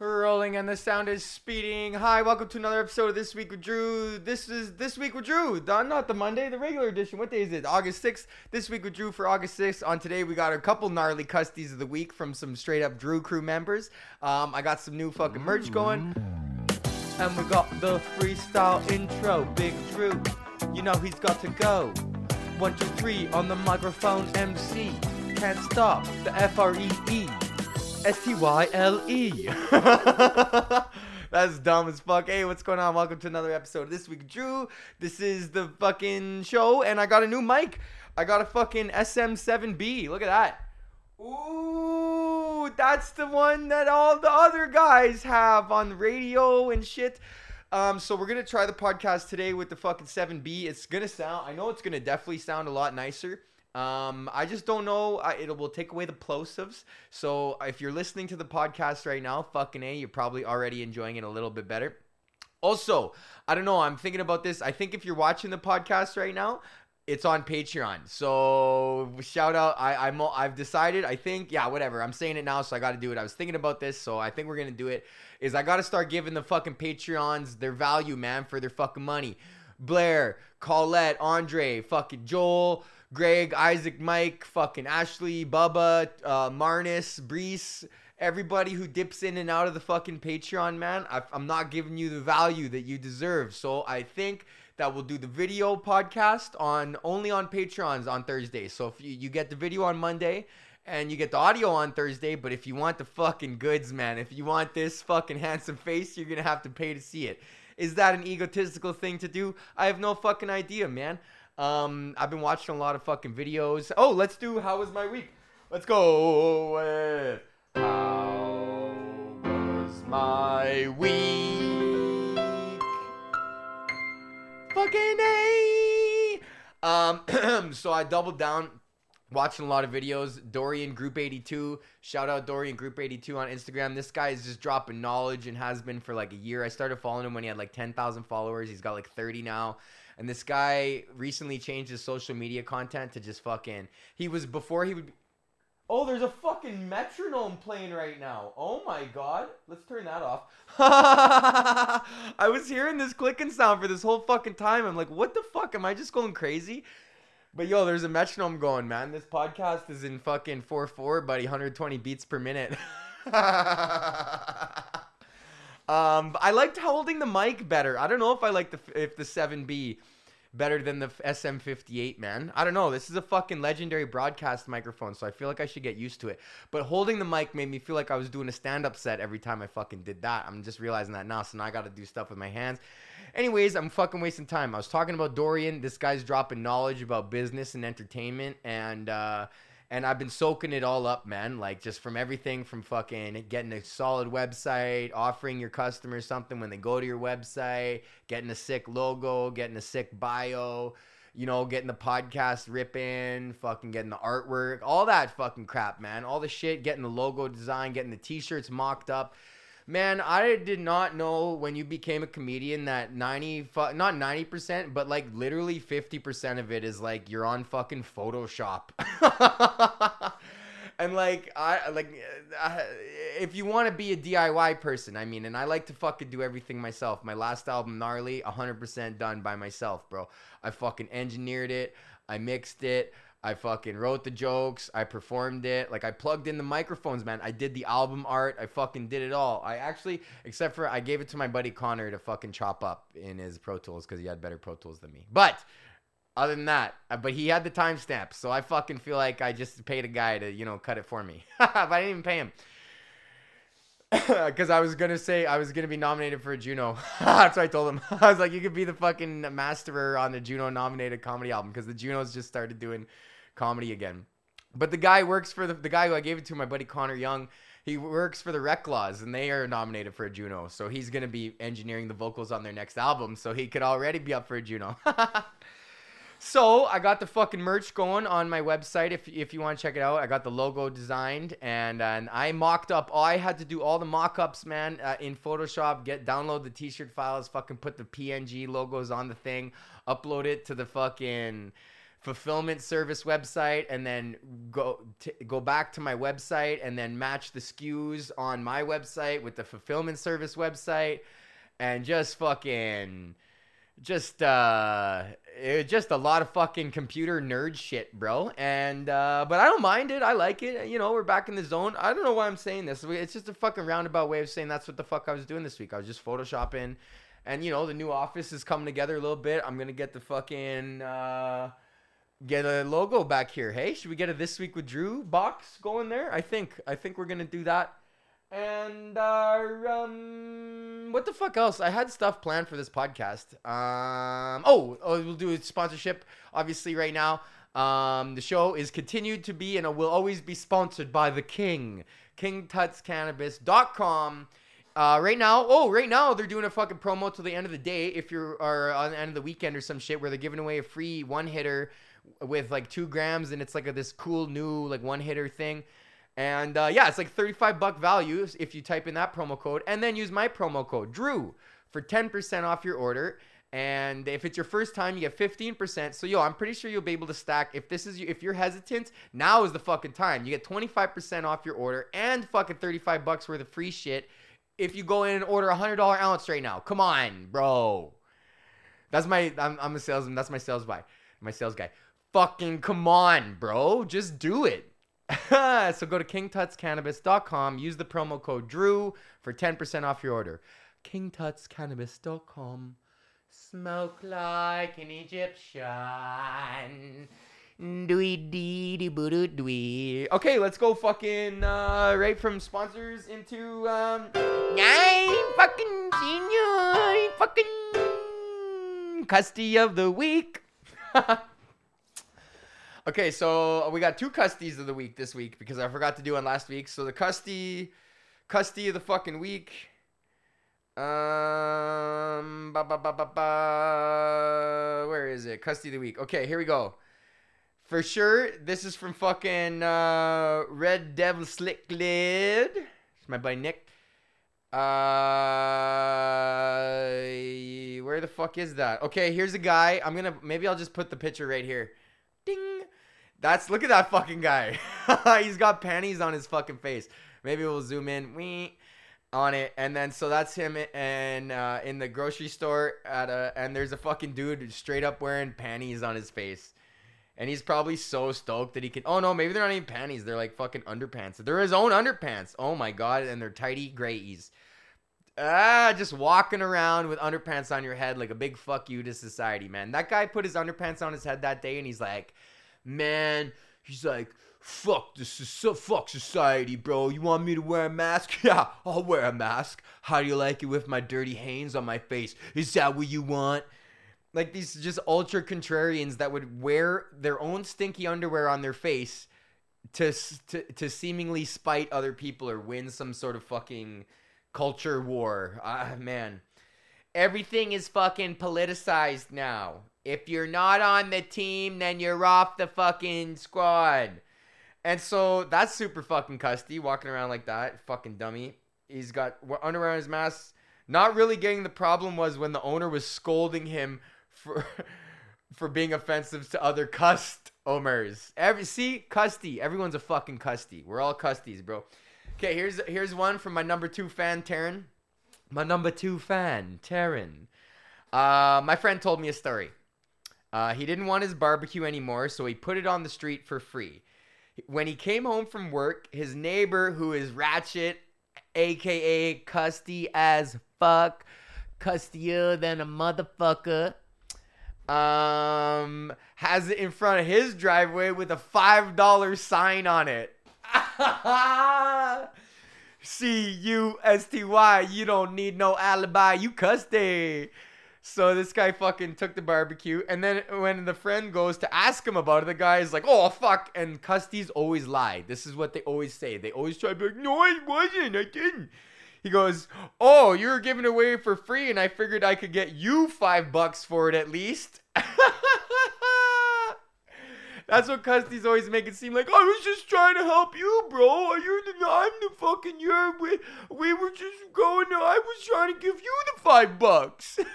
Rolling and the sound is speeding. Hi, welcome to another episode of This Week with Drew. This is This Week with Drew. The, not the Monday, the regular edition. What day is it? August 6th. This Week with Drew for August 6th. On today, we got a couple gnarly custies of the week from some straight up Drew crew members. Um, I got some new fucking merch going. And we got the freestyle intro. Big Drew, you know he's got to go. One, two, three on the microphone MC. Can't stop. The F R E E. S T Y L E. That's dumb as fuck. Hey, what's going on? Welcome to another episode This Week Drew. This is the fucking show, and I got a new mic. I got a fucking SM7B. Look at that. Ooh, that's the one that all the other guys have on radio and shit. Um, so we're gonna try the podcast today with the fucking 7B. It's gonna sound, I know it's gonna definitely sound a lot nicer. Um, I just don't know. I, it will take away the plosives. So if you're listening to the podcast right now, fucking a, you're probably already enjoying it a little bit better. Also, I don't know. I'm thinking about this. I think if you're watching the podcast right now, it's on Patreon. So shout out. I, I'm I've decided. I think yeah, whatever. I'm saying it now, so I got to do it. I was thinking about this, so I think we're gonna do it. Is I got to start giving the fucking Patreons their value, man, for their fucking money. Blair, Colette, Andre, fucking Joel. Greg, Isaac, Mike, fucking Ashley, Bubba, uh, Marnus, Brees, everybody who dips in and out of the fucking Patreon, man, I, I'm not giving you the value that you deserve. So I think that we'll do the video podcast on only on Patreons on Thursday. So if you, you get the video on Monday and you get the audio on Thursday, but if you want the fucking goods, man, if you want this fucking handsome face, you're gonna have to pay to see it. Is that an egotistical thing to do? I have no fucking idea, man. Um, I've been watching a lot of fucking videos. Oh, let's do how was my week? Let's go with how was my week? Fucking A. Um, so I doubled down watching a lot of videos. Dorian Group 82. Shout out Dorian Group 82 on Instagram. This guy is just dropping knowledge and has been for like a year. I started following him when he had like 10,000 followers. He's got like 30 now. And this guy recently changed his social media content to just fucking. He was before he would. Oh, there's a fucking metronome playing right now. Oh my god. Let's turn that off. I was hearing this clicking sound for this whole fucking time. I'm like, what the fuck? Am I just going crazy? But yo, there's a metronome going, man. This podcast is in fucking 4-4, buddy. 120 beats per minute. Um, I liked holding the mic better. I don't know if I like the if the 7B better than the SM58, man. I don't know. This is a fucking legendary broadcast microphone, so I feel like I should get used to it. But holding the mic made me feel like I was doing a stand-up set every time I fucking did that. I'm just realizing that now, so now I got to do stuff with my hands. Anyways, I'm fucking wasting time. I was talking about Dorian. This guy's dropping knowledge about business and entertainment, and uh, and I've been soaking it all up, man. Like just from everything from fucking getting a solid website, offering your customers something when they go to your website, getting a sick logo, getting a sick bio, you know, getting the podcast ripping, fucking getting the artwork, all that fucking crap, man. All the shit, getting the logo design, getting the t-shirts mocked up. Man, I did not know when you became a comedian that 90 not 90%, but like literally 50% of it is like you're on fucking Photoshop. and like I like uh, if you want to be a DIY person, I mean, and I like to fucking do everything myself. My last album Gnarly 100% done by myself, bro. I fucking engineered it, I mixed it, I fucking wrote the jokes. I performed it. Like I plugged in the microphones, man. I did the album art. I fucking did it all. I actually, except for I gave it to my buddy Connor to fucking chop up in his Pro Tools because he had better Pro Tools than me. But other than that, uh, but he had the timestamp, so I fucking feel like I just paid a guy to you know cut it for me. but I didn't even pay him. Because I was gonna say I was gonna be nominated for a Juno. That's what I told him. I was like, you could be the fucking masterer on the Juno nominated comedy album because the Junos just started doing comedy again. But the guy works for the the guy who I gave it to, my buddy Connor Young. He works for the Laws, and they are nominated for a Juno. So he's gonna be engineering the vocals on their next album. So he could already be up for a Juno. So I got the fucking merch going on my website. If if you want to check it out, I got the logo designed and and I mocked up. All I had to do all the mock-ups, man, uh, in Photoshop. Get download the T-shirt files, fucking put the PNG logos on the thing, upload it to the fucking fulfillment service website and then go t- go back to my website and then match the SKUs on my website with the fulfillment service website and just fucking just uh it, just a lot of fucking computer nerd shit bro. And uh but i don't mind it. I like it. You know we're back in the zone. I don't know why i'm saying this. It's just a fucking roundabout way of saying that's what the fuck i was doing this week. I was just photoshopping. And you know the new office is coming together a little bit. I'm gonna get the fucking uh get a logo back here. Hey should we get a this week with drew box going there? I think i think we're gonna do that and uh, um, what the fuck else? I had stuff planned for this podcast. Um, oh, oh, we'll do a sponsorship. Obviously, right now, um, the show is continued to be and will always be sponsored by the King, KingTutsCannabis.com. Uh, right now, oh, right now they're doing a fucking promo till the end of the day. If you're or on the end of the weekend or some shit, where they're giving away a free one hitter with like two grams, and it's like a, this cool new like one hitter thing. And uh, yeah, it's like 35 buck value if you type in that promo code and then use my promo code Drew for 10% off your order. And if it's your first time, you get 15%. So yo, I'm pretty sure you'll be able to stack. If this is if you're hesitant, now is the fucking time. You get 25% off your order and fucking 35 bucks worth of free shit if you go in and order a hundred dollar ounce right now. Come on, bro. That's my I'm, I'm a salesman. That's my sales guy. My sales guy. Fucking come on, bro. Just do it. so go to kingtutscannabis.com, use the promo code Drew for 10% off your order. kingtutscannabis.com. Smoke like an Egyptian. Dwee dee dee boo doo dwee. Okay, let's go fucking uh, right from sponsors into um nine fucking senior fucking custody of the week. Okay, so we got two custies of the week this week because I forgot to do one last week. So the custy, custody of the fucking week. Um, ba, ba, ba, ba, ba, where is it? Custy of the week. Okay, here we go. For sure, this is from fucking uh, Red Devil Slick Lid. It's my buddy Nick. Uh, where the fuck is that? Okay, here's a guy. I'm gonna maybe I'll just put the picture right here. That's look at that fucking guy. He's got panties on his fucking face. Maybe we'll zoom in wee, on it, and then so that's him and uh, in the grocery store at a and there's a fucking dude straight up wearing panties on his face. And he's probably so stoked that he can. Oh no, maybe they're not even panties. They're like fucking underpants. They're his own underpants. Oh my god, and they're tighty grays. Ah, just walking around with underpants on your head like a big fuck you to society, man. That guy put his underpants on his head that day, and he's like, man. He's like, fuck this so fuck society, bro. You want me to wear a mask? Yeah, I'll wear a mask. How do you like it with my dirty hands on my face? Is that what you want? Like these just ultra contrarians that would wear their own stinky underwear on their face to to to seemingly spite other people or win some sort of fucking culture war. Ah, man. Everything is fucking politicized now. If you're not on the team, then you're off the fucking squad. And so that's super fucking custy, walking around like that. Fucking dummy. He's got underwear on his mask. Not really getting the problem was when the owner was scolding him for for being offensive to other customers. Every see, custy. Everyone's a fucking custy. We're all custies, bro. Okay, here's here's one from my number two fan, Terren. My number two fan, Terren. Uh, my friend told me a story. Uh, he didn't want his barbecue anymore, so he put it on the street for free. When he came home from work, his neighbor, who is ratchet, aka custy as fuck, custier than a motherfucker, um, has it in front of his driveway with a five dollar sign on it. C U S T Y. You don't need no alibi. You custy. So this guy fucking took the barbecue, and then when the friend goes to ask him about it, the guy is like, "Oh fuck!" And Custies always lie. This is what they always say. They always try to be like, "No, I wasn't. I didn't." He goes, "Oh, you were giving away for free, and I figured I could get you five bucks for it at least." That's what Custy's always make it seem like. I was just trying to help you, bro. You're the, I'm the fucking you. We, we were just going. To, I was trying to give you the five bucks.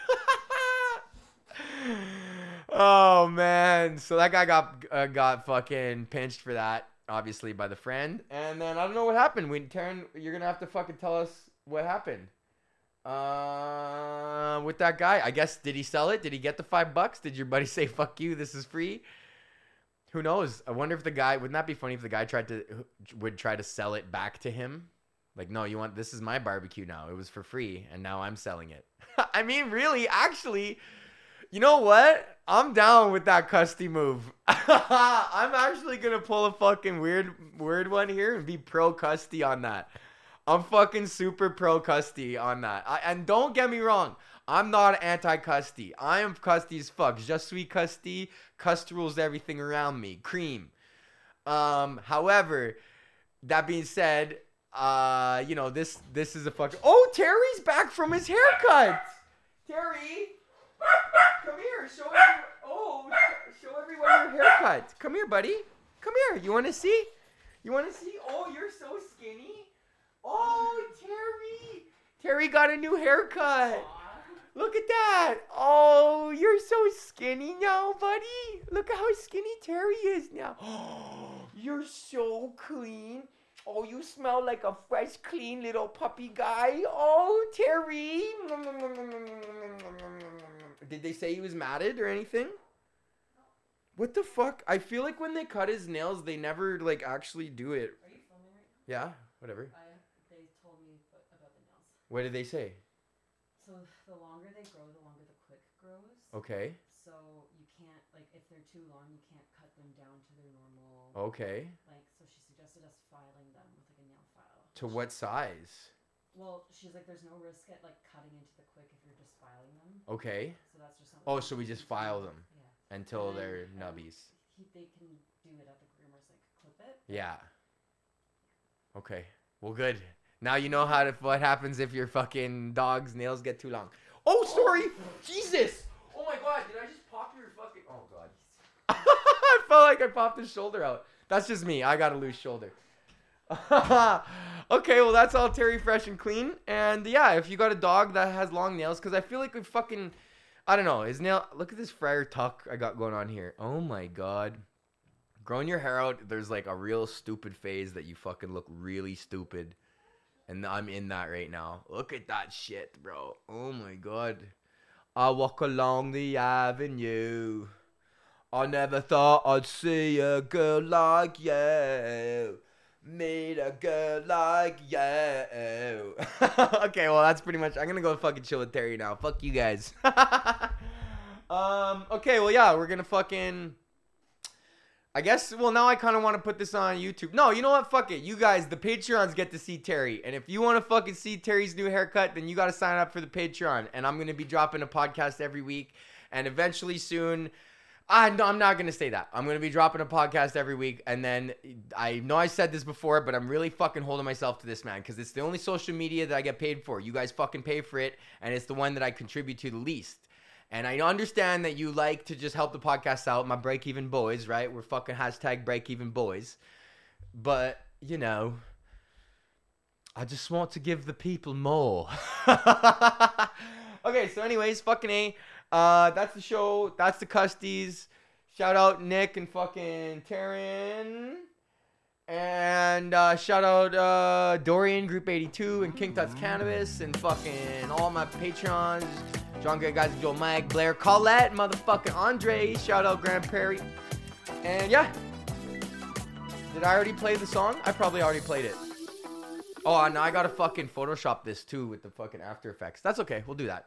oh man, so that guy got uh, got fucking pinched for that, obviously by the friend, and then I don't know what happened. We Terren, you're gonna have to fucking tell us what happened. Uh, with that guy, I guess did he sell it? Did he get the five bucks? Did your buddy say "fuck you"? This is free. Who knows? I wonder if the guy wouldn't that be funny if the guy tried to would try to sell it back to him. Like, no, you want this is my barbecue now. It was for free, and now I'm selling it. I mean, really, actually, you know what? I'm down with that Custy move. I'm actually gonna pull a fucking weird weird one here and be pro Custy on that. I'm fucking super pro Custy on that. I, and don't get me wrong, I'm not anti Custy. I am Custy as fuck. Just sweet Custy. Cust rules everything around me. Cream. Um, however, that being said, uh, you know this this is a fucking. Oh, Terry's back from his haircut. Terry, come here. Show everyone. Oh, show everyone your haircut. Come here, buddy. Come here. You want to see? You want to see? Oh, you're so skinny. Oh, Terry. Terry got a new haircut. Look at that. Oh, you're so skinny now, buddy. Look at how skinny Terry is now. you're so clean. Oh, you smell like a fresh, clean little puppy guy. Oh, Terry. Did they say he was matted or anything? What the fuck? I feel like when they cut his nails, they never like actually do it. Are you filming right Yeah, whatever. I, they told me about about the nails. What did they say? So the longer they grow, the longer the quick grows. Okay. So you can't like if they're too long, you can't cut them down to their normal. Okay. Like so, she suggested us filing them with like a nail file. To what size? Well, she's like, there's no risk at like cutting into the quick if you're just filing them. Okay. So that's just something. Oh, so we just file them Yeah. until they're nubbies. He, they can do it at the groomers, like clip it. Yeah. Okay. Well, good. Now you know how to what happens if your fucking dog's nails get too long. Oh, sorry. Jesus. Oh my god. Did I just pop your fucking? Oh god. I felt like I popped his shoulder out. That's just me. I got a loose shoulder. okay, well that's all Terry fresh and clean. And yeah, if you got a dog that has long nails, because I feel like we fucking, I don't know, his nail. Look at this Friar Tuck I got going on here. Oh my god. Growing your hair out, there's like a real stupid phase that you fucking look really stupid. And I'm in that right now. Look at that shit, bro. Oh my god. I walk along the avenue. I never thought I'd see a girl like you. Meet a girl like you. okay, well that's pretty much. I'm gonna go fucking chill with Terry now. Fuck you guys. um. Okay. Well, yeah, we're gonna fucking. I guess. Well, now I kind of want to put this on YouTube. No, you know what? Fuck it. You guys, the Patreons get to see Terry, and if you want to fucking see Terry's new haircut, then you got to sign up for the Patreon. And I'm gonna be dropping a podcast every week, and eventually soon. I no, I'm not gonna say that. I'm gonna be dropping a podcast every week, and then I know I said this before, but I'm really fucking holding myself to this man because it's the only social media that I get paid for. You guys fucking pay for it, and it's the one that I contribute to the least. And I understand that you like to just help the podcast out, my break even boys, right? We're fucking hashtag break even boys, but you know, I just want to give the people more. okay, so anyways, fucking a. Uh, that's the show. That's the Custies. Shout out Nick and fucking Terren. And uh, shout out uh, Dorian, Group 82, and King Tut's Cannabis, and fucking all my Patreons. John Gray Guys, Joe Mike, Blair, Colette, motherfucking Andre. Shout out Grand Prairie. And yeah. Did I already play the song? I probably already played it. Oh, now I gotta fucking Photoshop this too with the fucking After Effects. That's okay. We'll do that.